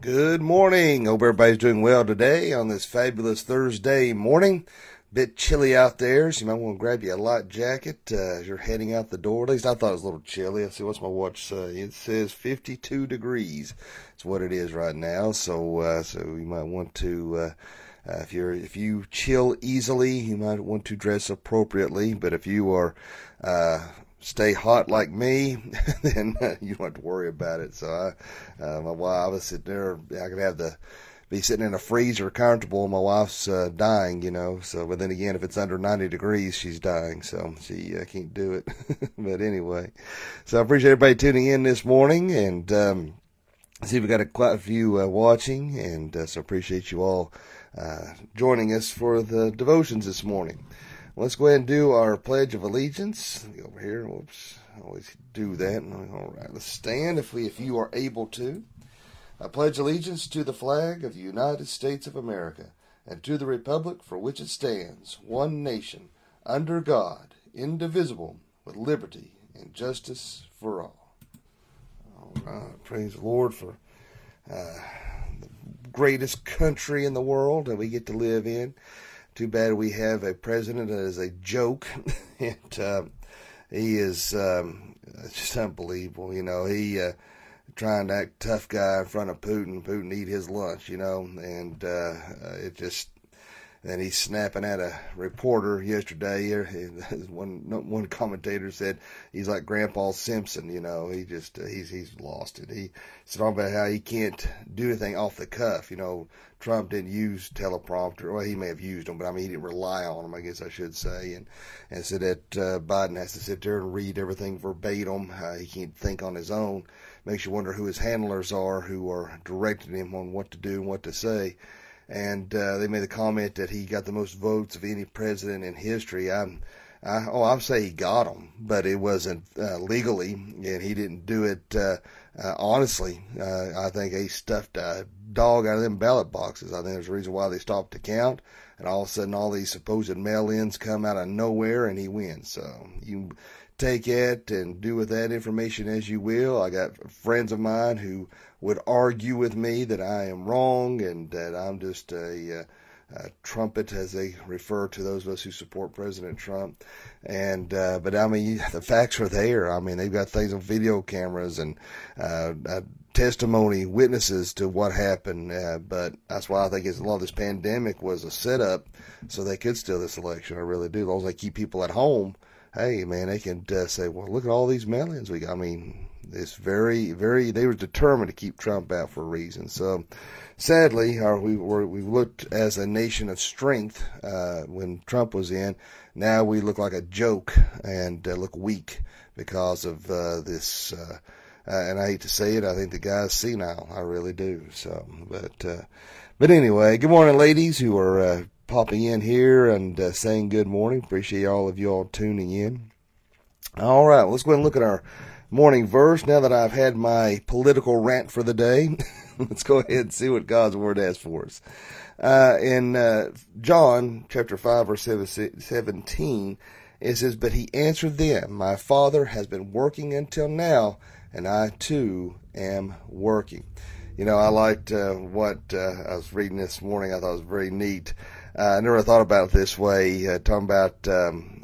Good morning. Hope everybody's doing well today on this fabulous Thursday morning. Bit chilly out there, so you might want to grab you a light jacket uh, as you're heading out the door. At least I thought it was a little chilly. Let's see what's my watch say. It says 52 degrees. It's what it is right now. So, uh, so you might want to. Uh, uh, if you're if you chill easily, you might want to dress appropriately. But if you are uh, stay hot like me, then uh, you don't have to worry about it. So I, uh, my wife, I was sitting there. I could have the be sitting in a freezer comfortable. My wife's uh, dying, you know. So, but then again, if it's under 90 degrees, she's dying. So she uh, can't do it. but anyway, so I appreciate everybody tuning in this morning and. Um, see, we've got a, quite a few uh, watching, and uh, so appreciate you all uh, joining us for the devotions this morning. Let's go ahead and do our Pledge of Allegiance. Over here. Whoops. Always do that. All right. Let's stand if we, if you are able to. I pledge allegiance to the flag of the United States of America and to the republic for which it stands, one nation, under God, indivisible, with liberty and justice for all. All right. Praise the Lord for uh, the greatest country in the world that we get to live in. Too bad we have a president that is a joke, and uh, he is um, just unbelievable. You know, he uh, trying to act tough guy in front of Putin. Putin eat his lunch, you know, and uh, it just. And he's snapping at a reporter yesterday. One one commentator said he's like Grandpa Simpson. You know, he just uh, he's he's lost it. He said all about how he can't do anything off the cuff. You know, Trump didn't use teleprompter. Well, he may have used them, but I mean, he didn't rely on them, I guess I should say. And, and said that uh, Biden has to sit there and read everything verbatim. Uh, he can't think on his own. Makes you wonder who his handlers are who are directing him on what to do and what to say. And uh, they made the comment that he got the most votes of any president in history. I'm, I, oh, I'll say he got them, but it wasn't uh, legally, and he didn't do it uh, uh, honestly. Uh, I think he stuffed a dog out of them ballot boxes. I think there's a reason why they stopped the count, and all of a sudden, all these supposed mail-ins come out of nowhere, and he wins. So you take it and do with that information as you will. I got friends of mine who would argue with me that I am wrong and that I'm just a, a trumpet, as they refer to those of us who support President Trump. And uh, but I mean, the facts are there. I mean, they've got things on video cameras and uh, uh, testimony, witnesses to what happened. Uh, but that's why I think it's, a lot of this pandemic was a setup so they could steal this election. I really do. As long as they keep people at home hey man, they can uh, say, well, look at all these millions we got. I mean, it's very, very. They were determined to keep Trump out for a reason. So, sadly, our, we were we looked as a nation of strength uh, when Trump was in. Now we look like a joke and uh, look weak because of uh, this. Uh, uh, and I hate to say it, I think the guy's senile. I really do. So, but uh, but anyway, good morning, ladies who are uh, popping in here and uh, saying good morning. Appreciate all of you all tuning in. All right, let's go and look at our morning verse. Now that I've had my political rant for the day, let's go ahead and see what God's word has for us. Uh, in uh, John chapter 5, verse 17, it says, But he answered them, My Father has been working until now, and I too am working. You know, I liked uh, what uh, I was reading this morning. I thought it was very neat. Uh, I never thought about it this way. Uh, talking about um,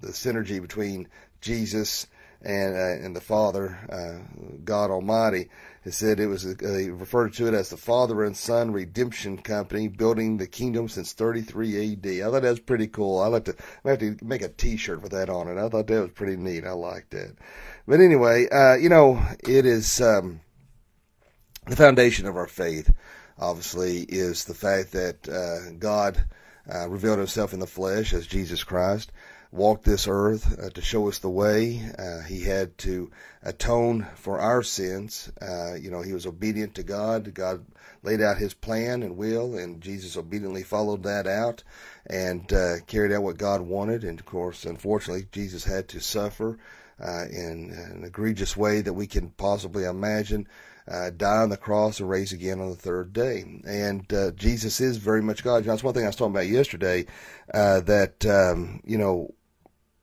the synergy between Jesus and uh, and the Father, uh, God Almighty. It said it was. Uh, they referred to it as the Father and Son Redemption Company, building the kingdom since 33 A.D. I thought that was pretty cool. I like to. I have to make a T-shirt with that on it. I thought that was pretty neat. I liked that. But anyway, uh, you know, it is um, the foundation of our faith obviously, is the fact that uh, God uh, revealed himself in the flesh as Jesus Christ, walked this earth uh, to show us the way. Uh, he had to atone for our sins. Uh, you know, he was obedient to God. God laid out his plan and will, and Jesus obediently followed that out and uh, carried out what God wanted. And of course, unfortunately, Jesus had to suffer in an egregious way that we can possibly imagine uh, die on the cross and raise again on the third day. And uh, Jesus is very much God. You know, That's one thing I was talking about yesterday. Uh, that um, you know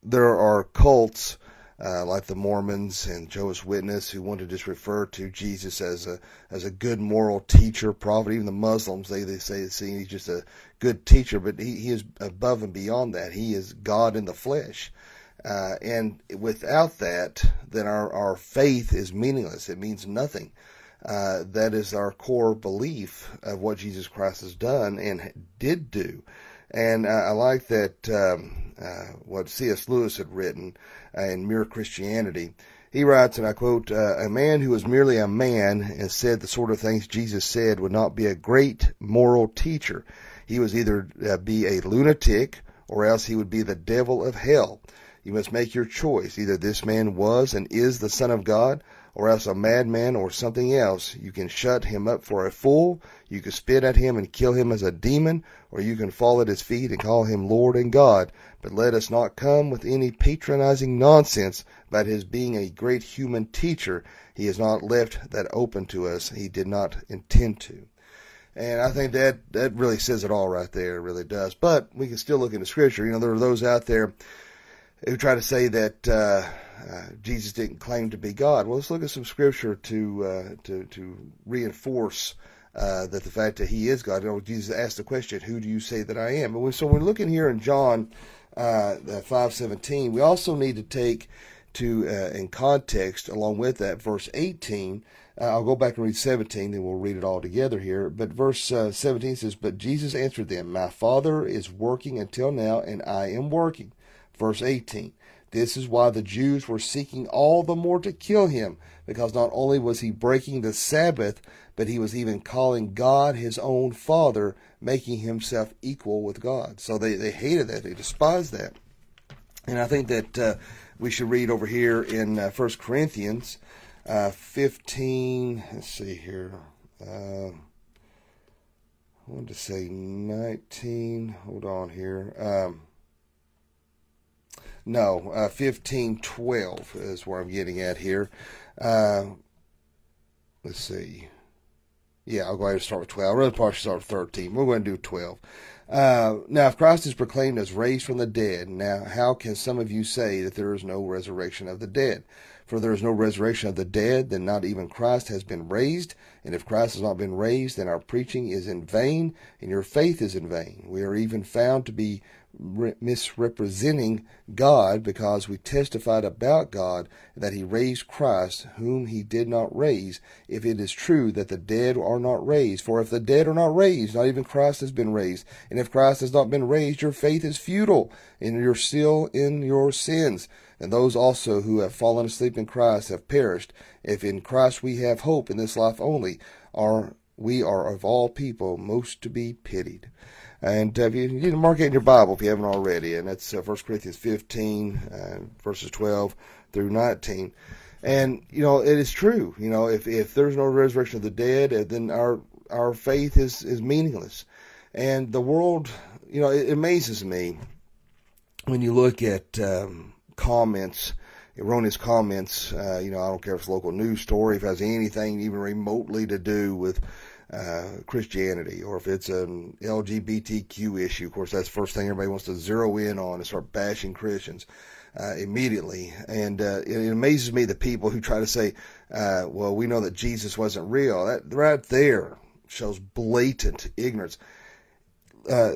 there are cults uh, like the Mormons and Jehovah's Witness, who want to just refer to Jesus as a as a good moral teacher, prophet. Even the Muslims, they they say see he's just a good teacher, but he, he is above and beyond that. He is God in the flesh. Uh, and without that, then our, our faith is meaningless. It means nothing. Uh, that is our core belief of what Jesus Christ has done and did do. And I like that um, uh, what C.S. Lewis had written uh, in Mere Christianity. He writes, and I quote, uh, A man who was merely a man and said the sort of things Jesus said would not be a great moral teacher. He was either be a lunatic or else he would be the devil of hell. You must make your choice. Either this man was and is the Son of God, or else a madman or something else. You can shut him up for a fool, you can spit at him and kill him as a demon, or you can fall at his feet and call him Lord and God. But let us not come with any patronizing nonsense about his being a great human teacher. He has not left that open to us. He did not intend to. And I think that that really says it all right there. It really does. But we can still look into Scripture. You know, there are those out there who try to say that uh, uh, Jesus didn't claim to be God. Well, let's look at some scripture to uh, to to reinforce uh, that the fact that He is God. You know, Jesus asked the question, "Who do you say that I am?" But when, so we're looking here in John uh, five seventeen, we also need to take to uh, in context along with that verse eighteen. I'll go back and read 17, then we'll read it all together here. But verse 17 says, But Jesus answered them, My Father is working until now, and I am working. Verse 18 This is why the Jews were seeking all the more to kill him, because not only was he breaking the Sabbath, but he was even calling God his own Father, making himself equal with God. So they, they hated that, they despised that. And I think that uh, we should read over here in uh, 1 Corinthians uh, 15. Let's see here. Uh, I wanted to say 19. Hold on here. Um, no, uh, 1512 is where I'm getting at here. Uh, let's see. Yeah, I'll go ahead and start with 12. I'd rather probably start with 13. We're going to do 12. Uh, now, if Christ is proclaimed as raised from the dead, now how can some of you say that there is no resurrection of the dead? For there is no resurrection of the dead, then not even Christ has been raised. And if Christ has not been raised, then our preaching is in vain, and your faith is in vain. We are even found to be misrepresenting God because we testified about God that he raised Christ, whom he did not raise, if it is true that the dead are not raised. For if the dead are not raised, not even Christ has been raised. And if Christ has not been raised, your faith is futile, and you're still in your sins. And those also who have fallen asleep in Christ have perished. If in Christ we have hope in this life only, are we are of all people most to be pitied. And uh, you, need to mark it in your Bible if you haven't already. And that's uh, 1 Corinthians 15, uh, verses 12 through 19. And, you know, it is true. You know, if, if there's no resurrection of the dead, uh, then our, our faith is, is meaningless. And the world, you know, it, amazes me when you look at um, comments, erroneous comments. Uh, you know, I don't care if it's a local news story, if it has anything even remotely to do with uh, Christianity, or if it's an LGBTQ issue. Of course, that's the first thing everybody wants to zero in on and start bashing Christians uh, immediately. And uh, it, it, amazes me the people who try to say, uh, "Well, we know that Jesus wasn't real." That right there shows blatant ignorance. Uh,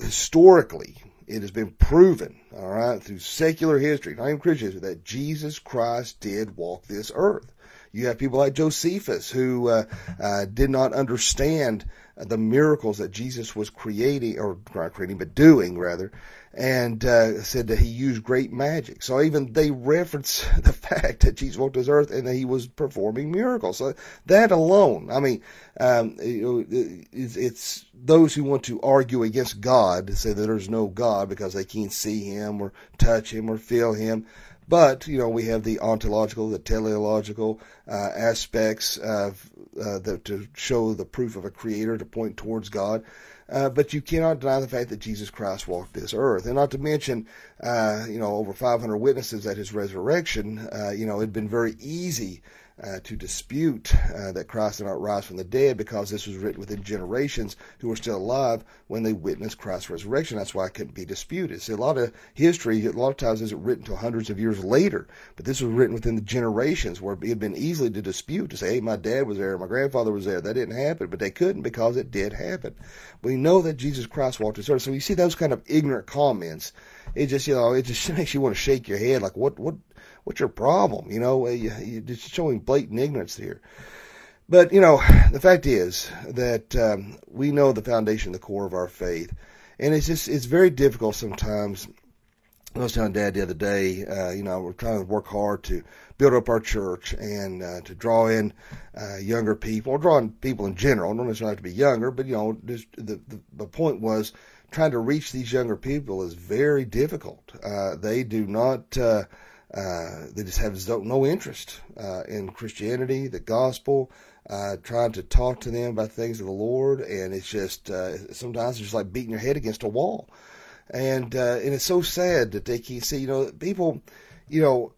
historically, it has been proven, all right, through secular history, not even Christian history, that Jesus Christ did walk this earth. You have people like Josephus who uh, uh, did not understand the miracles that Jesus was creating, or not creating, but doing rather, and uh, said that he used great magic. So even they reference the fact that Jesus walked this earth and that he was performing miracles. So that alone, I mean, um, it's, it's, those who want to argue against God, say that there's no God because they can't see him or touch him or feel him. But, you know, we have the ontological, the teleological uh, aspects of, uh, the, to show the proof of a creator, to point towards God. Uh, but you cannot deny the fact that Jesus Christ walked this earth. And not to mention, uh, you know, over 500 witnesses at his resurrection, uh, you know, it had been very easy uh, to dispute uh, that Christ did not rise from the dead because this was written within generations who were still alive when they witnessed Christ's resurrection. That's why it couldn't be disputed. See, a lot of history, a lot of times, isn't written until hundreds of years later, but this was written within the generations where it had been easily to dispute to say, hey, my dad was there, my grandfather was there. That didn't happen, but they couldn't because it did happen. We know that Jesus Christ walked this earth. So you see those kind of ignorant comments. It just, you know, it just makes you want to shake your head like, what, what, what's your problem? You know, you, you're just showing blatant ignorance here. But, you know, the fact is that um, we know the foundation, the core of our faith. And it's just, it's very difficult sometimes. I was telling Dad the other day, uh, you know, we're trying to work hard to build up our church and uh, to draw in uh, younger people, or drawing people in general. Don't necessarily have to be younger, but, you know, just the, the, the point was trying to reach these younger people is very difficult. Uh, they do not, they just have no interest uh, in Christianity, the gospel, uh, trying to talk to them about things of the Lord, and it's just uh, sometimes it's just like beating your head against a wall, and uh, and it's so sad that they can't see. You know, people, you know,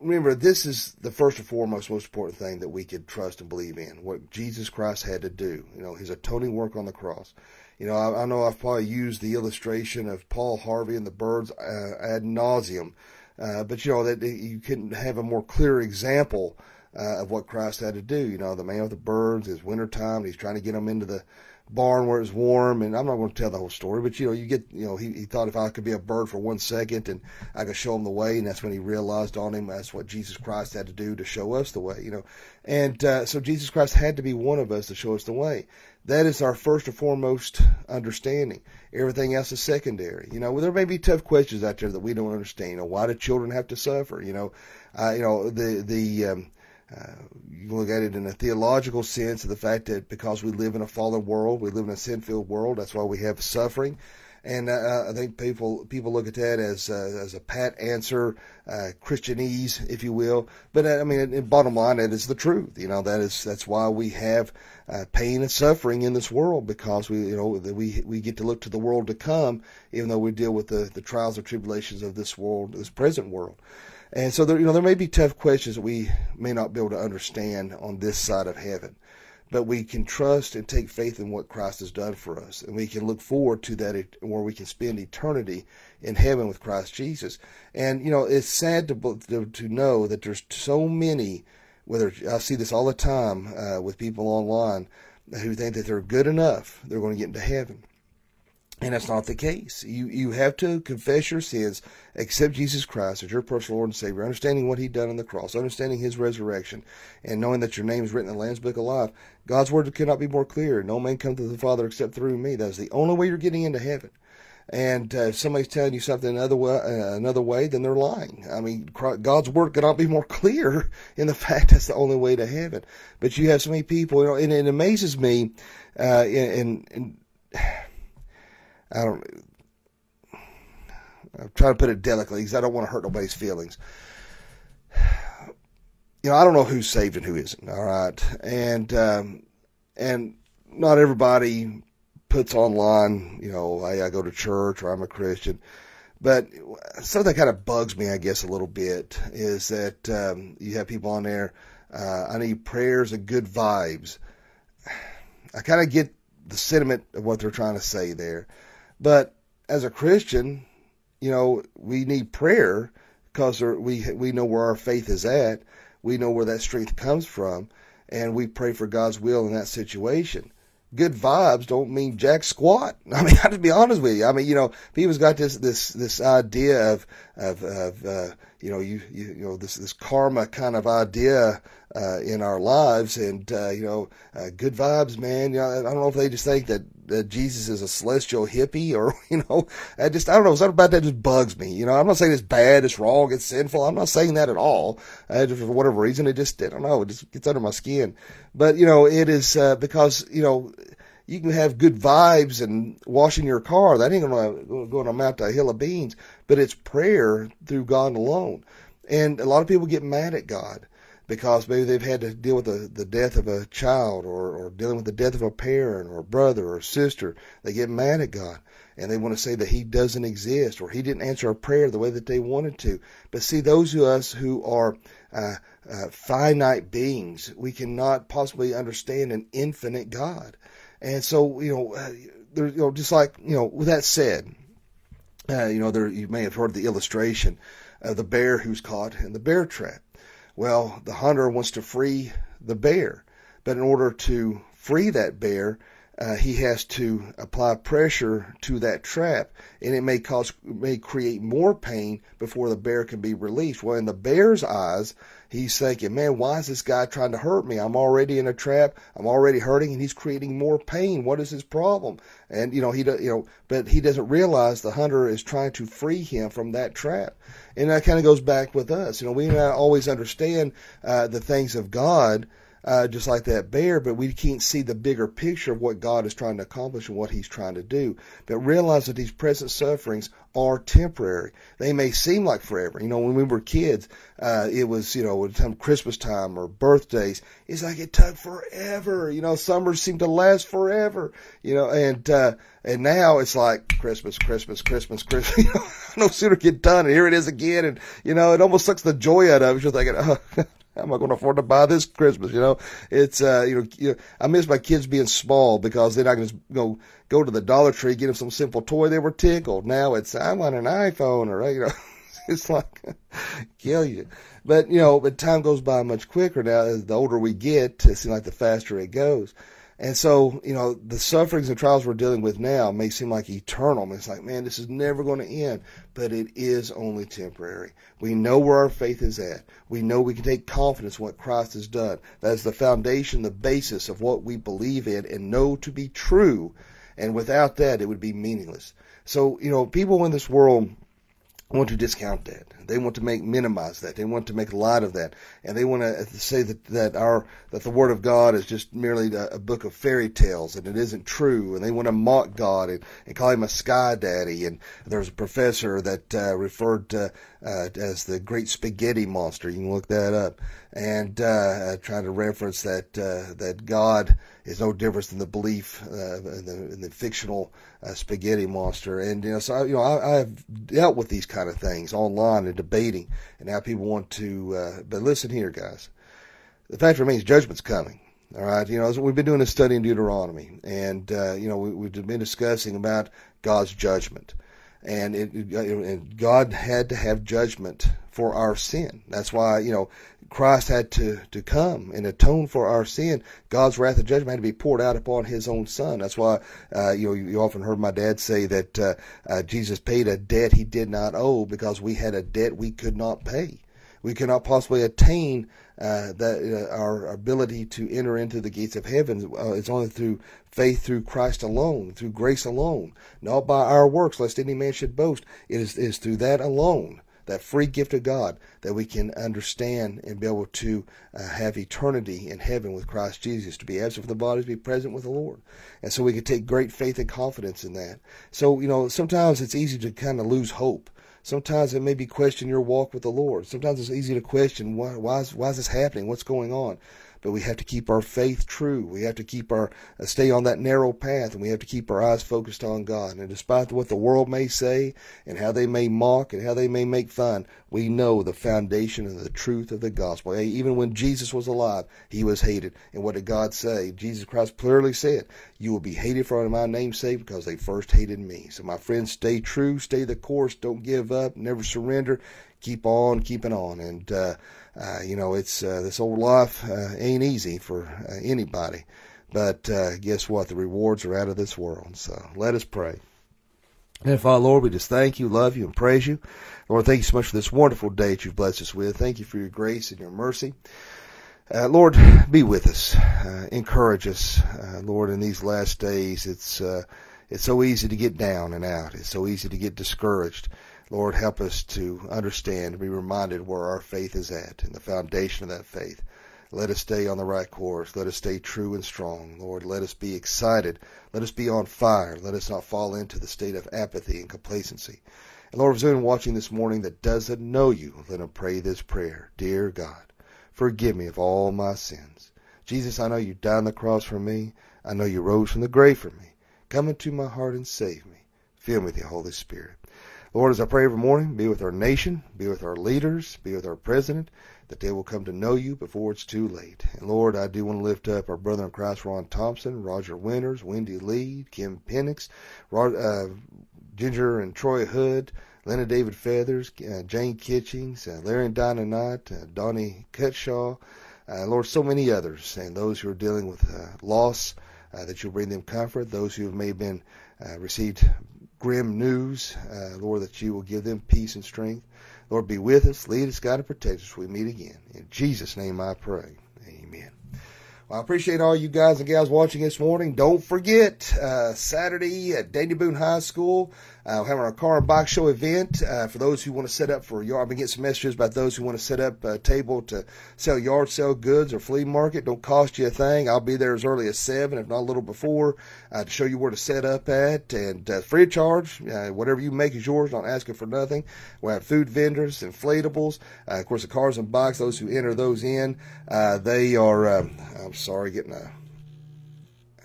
remember this is the first and foremost most important thing that we could trust and believe in what jesus christ had to do you know his atoning work on the cross you know i, I know i've probably used the illustration of paul harvey and the birds uh, ad nauseum uh, but you know that you couldn't have a more clear example uh, of what Christ had to do. You know, the man with the birds, it's wintertime, and he's trying to get them into the barn where it's warm. And I'm not going to tell the whole story, but you know, you get, you know, he, he thought if I could be a bird for one second and I could show him the way. And that's when he realized on him that's what Jesus Christ had to do to show us the way, you know. And uh, so Jesus Christ had to be one of us to show us the way. That is our first and foremost understanding. Everything else is secondary. You know, well, there may be tough questions out there that we don't understand. You know, why do children have to suffer? You know, uh, you know the the um, uh, you look at it in a theological sense of the fact that because we live in a fallen world, we live in a sin-filled world. That's why we have suffering. And uh, uh I think people people look at that as uh, as a pat answer, uh, Christianese, if you will. But uh, I mean, in bottom line, that is the truth. You know, that is that's why we have uh, pain and suffering in this world because we you know we we get to look to the world to come, even though we deal with the the trials and tribulations of this world, this present world. And so there, you know, there may be tough questions that we may not be able to understand on this side of heaven, but we can trust and take faith in what Christ has done for us, and we can look forward to that where we can spend eternity in heaven with Christ Jesus. And you know, it's sad to to, to know that there's so many. Whether I see this all the time uh, with people online who think that they're good enough, they're going to get into heaven. And that's not the case. You you have to confess your sins, accept Jesus Christ as your personal Lord and Savior, understanding what He done on the cross, understanding His resurrection, and knowing that your name is written in the Lamb's Book of Life. God's word cannot be more clear. No man comes to the Father except through me. That is the only way you're getting into heaven. And uh, if somebody's telling you something another way, uh, another way, then they're lying. I mean, God's word cannot be more clear in the fact that's the only way to heaven. But you have so many people, you know, and it amazes me. Uh, and, and I don't. I'm trying to put it delicately because I don't want to hurt nobody's feelings. You know, I don't know who's saved and who isn't. All right, and um, and not everybody puts online. You know, hey, I go to church or I'm a Christian. But something that kind of bugs me, I guess, a little bit is that um, you have people on there. Uh, I need prayers and good vibes. I kind of get the sentiment of what they're trying to say there. But as a Christian, you know, we need prayer because we we know where our faith is at. We know where that strength comes from, and we pray for God's will in that situation. Good vibes don't mean jack squat. I mean, I to be honest with you. I mean, you know, people's got this this this idea of of, of uh, you know you, you you know this this karma kind of idea uh, in our lives, and uh, you know, uh, good vibes, man. You know, I don't know if they just think that Jesus is a celestial hippie or, you know, I just, I don't know, something about that just bugs me. You know, I'm not saying it's bad, it's wrong, it's sinful. I'm not saying that at all. Uh, for whatever reason, it just, I don't know, it just gets under my skin. But, you know, it is, uh, because, you know, you can have good vibes and washing your car. That ain't gonna go to amount to a hill of beans, but it's prayer through God alone. And a lot of people get mad at God because maybe they've had to deal with the, the death of a child or, or dealing with the death of a parent or a brother or sister. They get mad at God and they want to say that He doesn't exist or He didn't answer a prayer the way that they wanted to. But see, those of us who are uh, uh, finite beings, we cannot possibly understand an infinite God. And so, you know, uh, there, you know, just like you know, with that said, uh, you know, there you may have heard the illustration of the bear who's caught in the bear trap. Well, the hunter wants to free the bear, but in order to free that bear, uh, he has to apply pressure to that trap, and it may cause may create more pain before the bear can be released. Well, in the bear's eyes, he's thinking, "Man, why is this guy trying to hurt me? I'm already in a trap. I'm already hurting, and he's creating more pain. What is his problem?" And you know, he you know, but he doesn't realize the hunter is trying to free him from that trap. And that kind of goes back with us. You know, we not always understand uh, the things of God uh, just like that bear, but we can't see the bigger picture of what God is trying to accomplish and what He's trying to do. But realize that these present sufferings are temporary. They may seem like forever. You know, when we were kids, uh, it was, you know, time Christmas time or birthdays, it's like it took forever. You know, summers seem to last forever. You know, and uh, and now it's like Christmas, Christmas, Christmas, Christmas. You know, no sooner get done, and here it is again, and you know, it almost sucks the joy out of it. You're thinking, oh, am I going to afford to buy this Christmas? You know, it's uh, you know, you know, I miss my kids being small because then I can just go go to the Dollar Tree, get them some simple toy. They were tickled. Now it's I want an iPhone or you know, it's like kill you. But you know, but time goes by much quicker now. As the older we get, it seems like the faster it goes. And so, you know, the sufferings and trials we're dealing with now may seem like eternal. It's like, man, this is never going to end, but it is only temporary. We know where our faith is at. We know we can take confidence in what Christ has done. That is the foundation, the basis of what we believe in and know to be true. And without that, it would be meaningless. So, you know, people in this world want to discount that. They want to make minimize that. They want to make light of that, and they want to say that that our that the Word of God is just merely a, a book of fairy tales and it isn't true. And they want to mock God and, and call him a sky daddy. And there's a professor that uh, referred to uh, as the Great Spaghetti Monster. You can look that up and uh, trying to reference that uh, that God is no different than the belief uh, in, the, in the fictional uh, spaghetti monster. And you know, so you know, I, have dealt with these kind of things online and debating, and now people want to. Uh, but listen here, guys. The fact remains, judgment's coming. All right, you know, we've been doing a study in Deuteronomy, and uh, you know, we, have been discussing about God's judgment, and it, and God had to have judgment for our sin. That's why you know Christ had to, to come and atone for our sin. God's wrath and judgment had to be poured out upon His own Son. That's why uh, you know you often heard my dad say that uh, uh, Jesus paid a debt He did not owe because we had a debt we could not pay. We cannot possibly attain uh, that uh, our ability to enter into the gates of heaven. Uh, it's only through faith through Christ alone, through grace alone, not by our works, lest any man should boast. It is, it is through that alone that free gift of God that we can understand and be able to uh, have eternity in heaven with Christ Jesus, to be absent from the body, to be present with the Lord. And so we can take great faith and confidence in that. So, you know, sometimes it's easy to kind of lose hope. Sometimes it may be question your walk with the Lord. Sometimes it's easy to question why, why, is, why is this happening? What's going on? But we have to keep our faith true. We have to keep our uh, stay on that narrow path, and we have to keep our eyes focused on God. And despite what the world may say and how they may mock and how they may make fun, we know the foundation and the truth of the gospel. Even when Jesus was alive, he was hated. And what did God say? Jesus Christ clearly said, "You will be hated for my name's sake because they first hated me." So, my friends, stay true, stay the course, don't give up, never surrender keep on keeping on. And, uh, uh, you know, it's, uh, this old life, uh, ain't easy for uh, anybody. But, uh, guess what? The rewards are out of this world. So let us pray. And Father, Lord, we just thank you, love you, and praise you. Lord, thank you so much for this wonderful day that you've blessed us with. Thank you for your grace and your mercy. Uh, Lord, be with us. Uh, encourage us, uh, Lord, in these last days. It's, it's so easy to get down and out. It's so easy to get discouraged. Lord, help us to understand and be reminded where our faith is at and the foundation of that faith. Let us stay on the right course. Let us stay true and strong. Lord, let us be excited. Let us be on fire. Let us not fall into the state of apathy and complacency. And Lord, if anyone watching this morning that doesn't know you, let them pray this prayer. Dear God, Forgive me of all my sins. Jesus, I know you died on the cross for me. I know you rose from the grave for me. Come into my heart and save me. Fill me with the Holy Spirit. Lord, as I pray every morning, be with our nation, be with our leaders, be with our president, that they will come to know you before it's too late. And Lord, I do want to lift up our brother in Christ, Ron Thompson, Roger Winters, Wendy Lee, Kim Penix, uh, Ginger and Troy Hood, Lena David Feathers, uh, Jane Kitchings, uh, Larry and Dinah Knight, uh, Donnie Cutshaw, uh, Lord, so many others, and those who are dealing with uh, loss, uh, that you'll bring them comfort. Those who have may have been received grim news, uh, Lord, that you will give them peace and strength. Lord, be with us, lead us, God, and protect us. We meet again. In Jesus' name I pray. Amen. Well, I appreciate all you guys and gals watching this morning. Don't forget, uh, Saturday at Daniel Boone High School, uh, we're having our car and bike show event uh, for those who want to set up for yard. I've been getting some messages about those who want to set up a table to sell yard sale goods or flea market. Don't cost you a thing. I'll be there as early as seven, if not a little before, uh, to show you where to set up at and uh, free of charge. Uh, whatever you make is yours. Not asking for nothing. We'll have food vendors, inflatables, uh, of course the cars and box, Those who enter those in, they are. Um, I'm sorry, getting a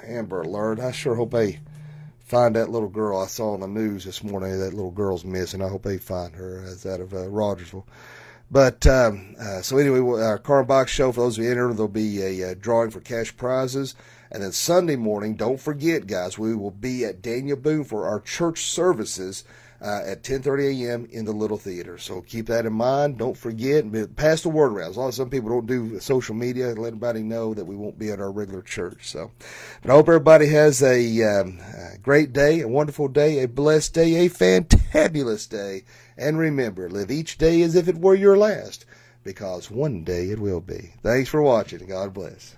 Amber Alert. I sure hope they find that little girl I saw on the news this morning. That little girl's missing. I hope they find her. As out of uh, Rogersville. But um, uh, so anyway, our car box show for those who enter, there'll be a, a, uh, drawing for cash prizes, and then Sunday morning, don't forget, guys, we will be at Daniel Boone for our church services uh, at 10:30 a.m. in the Little Theater. So keep that in mind. Don't forget. Pass the word around. As long as some people don't do social media, let everybody know that we won't be at our regular church. So, but I hope everybody has a, um, a great day, a wonderful day, a blessed day, a fantabulous day, and remember, live each day as if it were your last, because one day it will be. Thanks for watching. God bless.